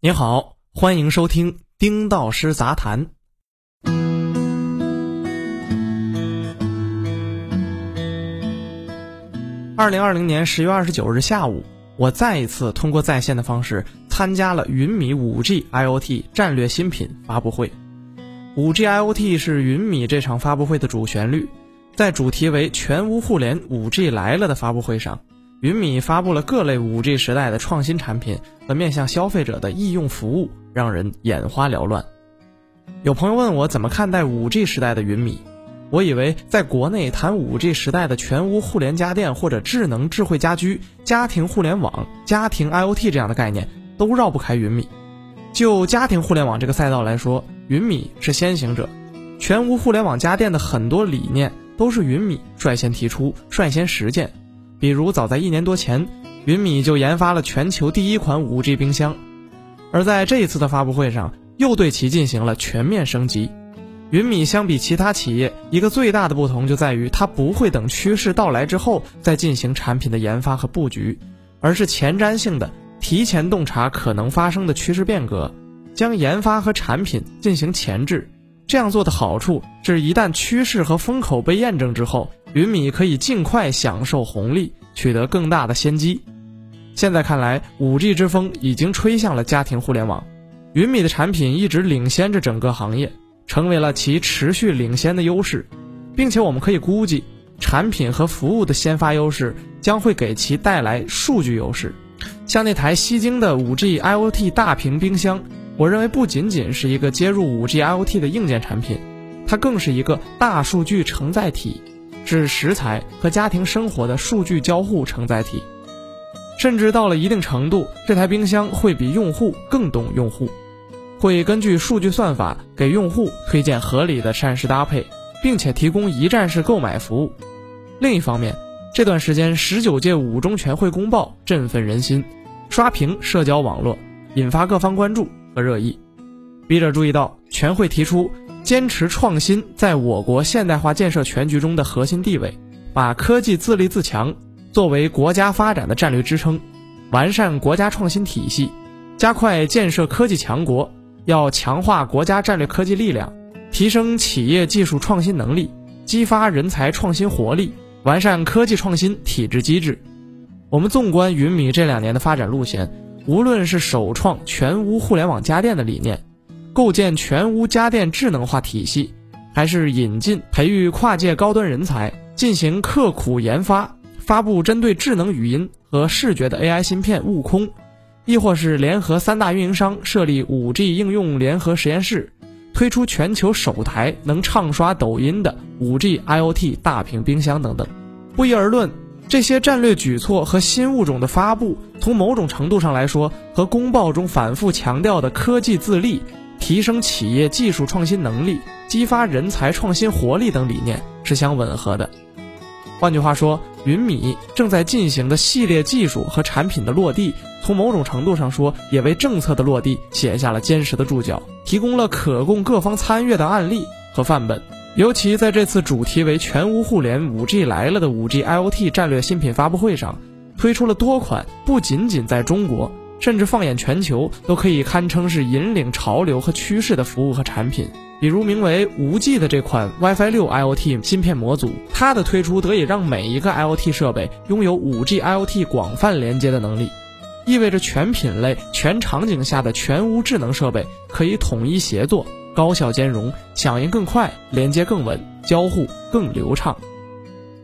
你好，欢迎收听丁道师杂谈。二零二零年十月二十九日下午，我再一次通过在线的方式参加了云米五 G IoT 战略新品发布会。五 G IoT 是云米这场发布会的主旋律，在主题为“全屋互联，五 G 来了”的发布会上，云米发布了各类五 G 时代的创新产品和面向消费者的易用服务，让人眼花缭乱。有朋友问我怎么看待五 G 时代的云米。我以为在国内谈五 G 时代的全屋互联家电或者智能智慧家居、家庭互联网、家庭 IoT 这样的概念都绕不开云米。就家庭互联网这个赛道来说，云米是先行者。全屋互联网家电的很多理念都是云米率先提出、率先实践。比如早在一年多前，云米就研发了全球第一款五 G 冰箱，而在这一次的发布会上，又对其进行了全面升级。云米相比其他企业，一个最大的不同就在于它不会等趋势到来之后再进行产品的研发和布局，而是前瞻性的提前洞察可能发生的趋势变革，将研发和产品进行前置。这样做的好处是，一旦趋势和风口被验证之后，云米可以尽快享受红利，取得更大的先机。现在看来，五 G 之风已经吹向了家庭互联网，云米的产品一直领先着整个行业。成为了其持续领先的优势，并且我们可以估计，产品和服务的先发优势将会给其带来数据优势。像那台吸睛的 5G IoT 大屏冰箱，我认为不仅仅是一个接入 5G IoT 的硬件产品，它更是一个大数据承载体，是食材和家庭生活的数据交互承载体。甚至到了一定程度，这台冰箱会比用户更懂用户。会根据数据算法给用户推荐合理的膳食搭配，并且提供一站式购买服务。另一方面，这段时间十九届五中全会公报振奋人心，刷屏社交网络，引发各方关注和热议。笔者注意到，全会提出坚持创新在我国现代化建设全局中的核心地位，把科技自立自强作为国家发展的战略支撑，完善国家创新体系，加快建设科技强国。要强化国家战略科技力量，提升企业技术创新能力，激发人才创新活力，完善科技创新体制机制。我们纵观云米这两年的发展路线，无论是首创全屋互联网家电的理念，构建全屋家电智能化体系，还是引进培育跨界高端人才，进行刻苦研发，发布针对智能语音和视觉的 AI 芯片悟空。亦或是联合三大运营商设立 5G 应用联合实验室，推出全球首台能畅刷抖音的 5G IoT 大屏冰箱等等。不一而论，这些战略举措和新物种的发布，从某种程度上来说，和公报中反复强调的科技自立、提升企业技术创新能力、激发人才创新活力等理念是相吻合的。换句话说，云米正在进行的系列技术和产品的落地。从某种程度上说，也为政策的落地写下了坚实的注脚，提供了可供各方参阅的案例和范本。尤其在这次主题为“全屋互联，五 G 来了”的五 G IoT 战略新品发布会上，推出了多款不仅仅在中国，甚至放眼全球都可以堪称是引领潮流和趋势的服务和产品。比如名为“无 G” 的这款 WiFi 六 IoT 芯片模组，它的推出得以让每一个 IoT 设备拥有五 G IoT 广泛连接的能力。意味着全品类、全场景下的全屋智能设备可以统一协作、高效兼容、响应更快、连接更稳、交互更流畅。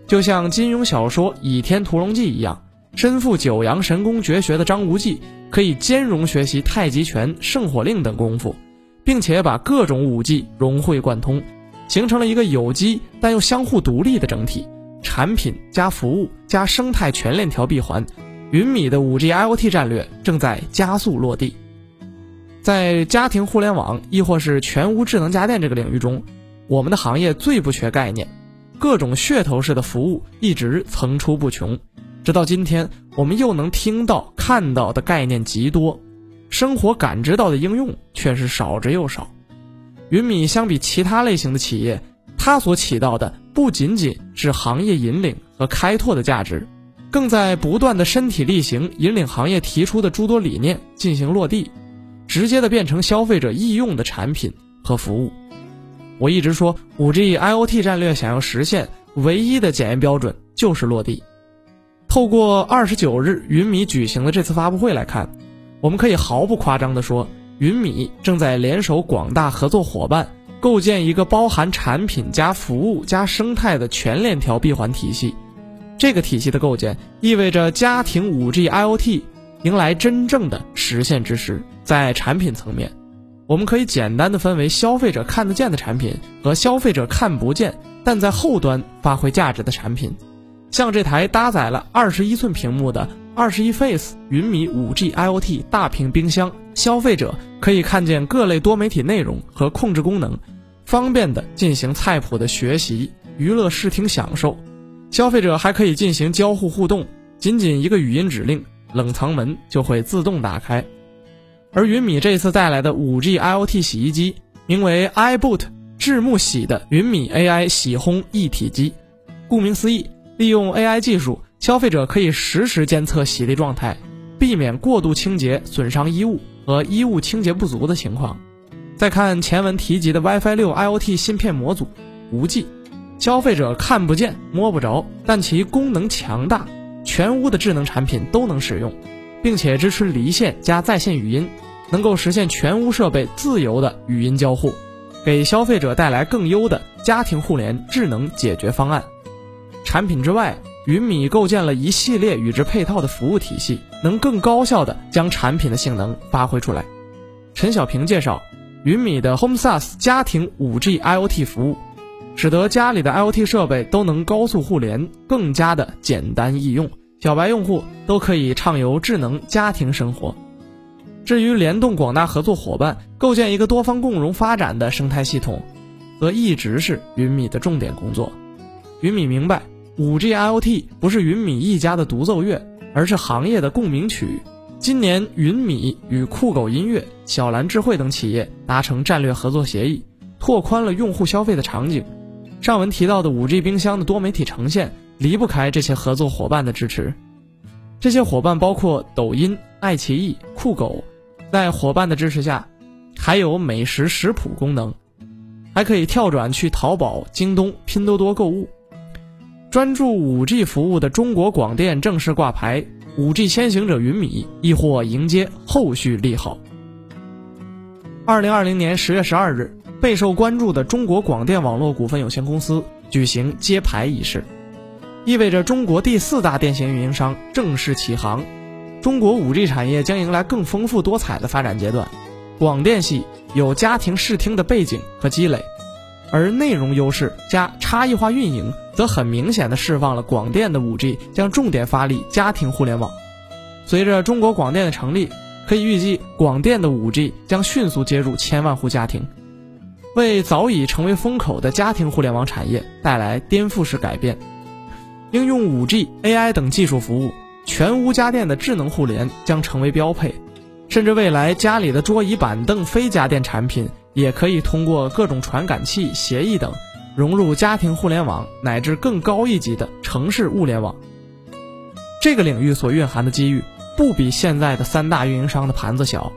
就像金庸小说《倚天屠龙记》一样，身负九阳神功绝学的张无忌可以兼容学习太极拳、圣火令等功夫，并且把各种武技融会贯通，形成了一个有机但又相互独立的整体。产品加服务加生态全链条闭环。云米的五 G IoT 战略正在加速落地，在家庭互联网亦或是全屋智能家电这个领域中，我们的行业最不缺概念，各种噱头式的服务一直层出不穷，直到今天，我们又能听到看到的概念极多，生活感知到的应用却是少之又少。云米相比其他类型的企业，它所起到的不仅仅是行业引领和开拓的价值。更在不断的身体力行，引领行业提出的诸多理念进行落地，直接的变成消费者易用的产品和服务。我一直说，5G IoT 战略想要实现，唯一的检验标准就是落地。透过二十九日云米举行的这次发布会来看，我们可以毫不夸张地说，云米正在联手广大合作伙伴，构建一个包含产品加服务加生态的全链条闭环体系。这个体系的构建，意味着家庭 5G IoT 迎来真正的实现之时。在产品层面，我们可以简单的分为消费者看得见的产品和消费者看不见但在后端发挥价值的产品。像这台搭载了二十一寸屏幕的二十一 Face 云米 5G IoT 大屏冰箱，消费者可以看见各类多媒体内容和控制功能，方便的进行菜谱的学习、娱乐视听享受。消费者还可以进行交互互动，仅仅一个语音指令，冷藏门就会自动打开。而云米这次带来的 5G IoT 洗衣机，名为 iBoot 智木洗的云米 AI 洗烘一体机，顾名思义。利用 AI 技术，消费者可以实时监测洗涤状态，避免过度清洁损伤衣物和衣物清洁不足的情况。再看前文提及的 WiFi 六 IoT 芯片模组，无际，消费者看不见摸不着，但其功能强大，全屋的智能产品都能使用，并且支持离线加在线语音，能够实现全屋设备自由的语音交互，给消费者带来更优的家庭互联智能解决方案。产品之外，云米构建了一系列与之配套的服务体系，能更高效地将产品的性能发挥出来。陈小平介绍，云米的 Home SaaS 家庭 5G IoT 服务，使得家里的 IoT 设备都能高速互联，更加的简单易用，小白用户都可以畅游智能家庭生活。至于联动广大合作伙伴，构建一个多方共荣发展的生态系统，则一直是云米的重点工作。云米明白。五 G IoT 不是云米一家的独奏乐，而是行业的共鸣曲。今年，云米与酷狗音乐、小蓝智慧等企业达成战略合作协议，拓宽了用户消费的场景。上文提到的五 G 冰箱的多媒体呈现，离不开这些合作伙伴的支持。这些伙伴包括抖音、爱奇艺、酷狗，在伙伴的支持下，还有美食食谱功能，还可以跳转去淘宝、京东、拼多多购物。专注 5G 服务的中国广电正式挂牌，5G 先行者云米亦或迎接后续利好。二零二零年十月十二日，备受关注的中国广电网络股份有限公司举行揭牌仪式，意味着中国第四大电信运营商正式起航，中国 5G 产业将迎来更丰富多彩的发展阶段。广电系有家庭视听的背景和积累。而内容优势加差异化运营，则很明显的释放了广电的 5G 将重点发力家庭互联网。随着中国广电的成立，可以预计广电的 5G 将迅速接入千万户家庭，为早已成为风口的家庭互联网产业带来颠覆式改变。应用 5G、AI 等技术服务，全屋家电的智能互联将成为标配，甚至未来家里的桌椅板凳非家电产品。也可以通过各种传感器、协议等，融入家庭互联网乃至更高一级的城市物联网。这个领域所蕴含的机遇，不比现在的三大运营商的盘子小，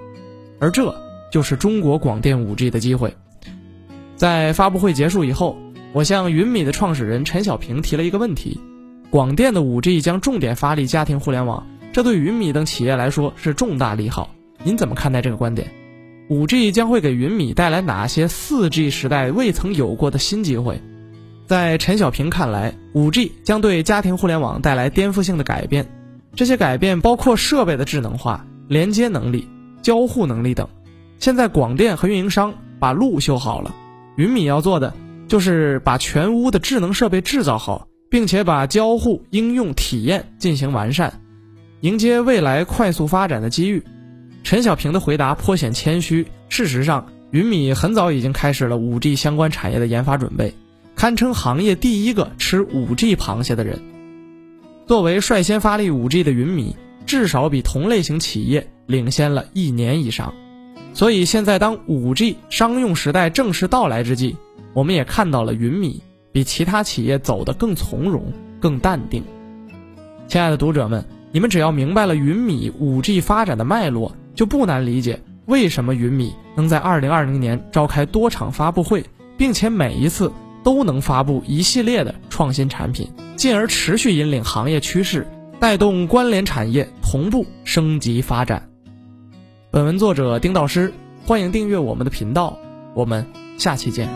而这就是中国广电 5G 的机会。在发布会结束以后，我向云米的创始人陈小平提了一个问题：广电的 5G 将重点发力家庭互联网，这对云米等企业来说是重大利好。您怎么看待这个观点？五 G 将会给云米带来哪些四 G 时代未曾有过的新机会？在陈小平看来，五 G 将对家庭互联网带来颠覆性的改变。这些改变包括设备的智能化、连接能力、交互能力等。现在广电和运营商把路修好了，云米要做的就是把全屋的智能设备制造好，并且把交互应用体验进行完善，迎接未来快速发展的机遇。陈小平的回答颇显谦虚。事实上，云米很早已经开始了 5G 相关产业的研发准备，堪称行业第一个吃 5G 螃蟹的人。作为率先发力 5G 的云米，至少比同类型企业领先了一年以上。所以现在当 5G 商用时代正式到来之际，我们也看到了云米比其他企业走得更从容、更淡定。亲爱的读者们，你们只要明白了云米 5G 发展的脉络，就不难理解为什么云米能在2020年召开多场发布会，并且每一次都能发布一系列的创新产品，进而持续引领行业趋势，带动关联产业同步升级发展。本文作者丁道师欢迎订阅我们的频道我们下期见。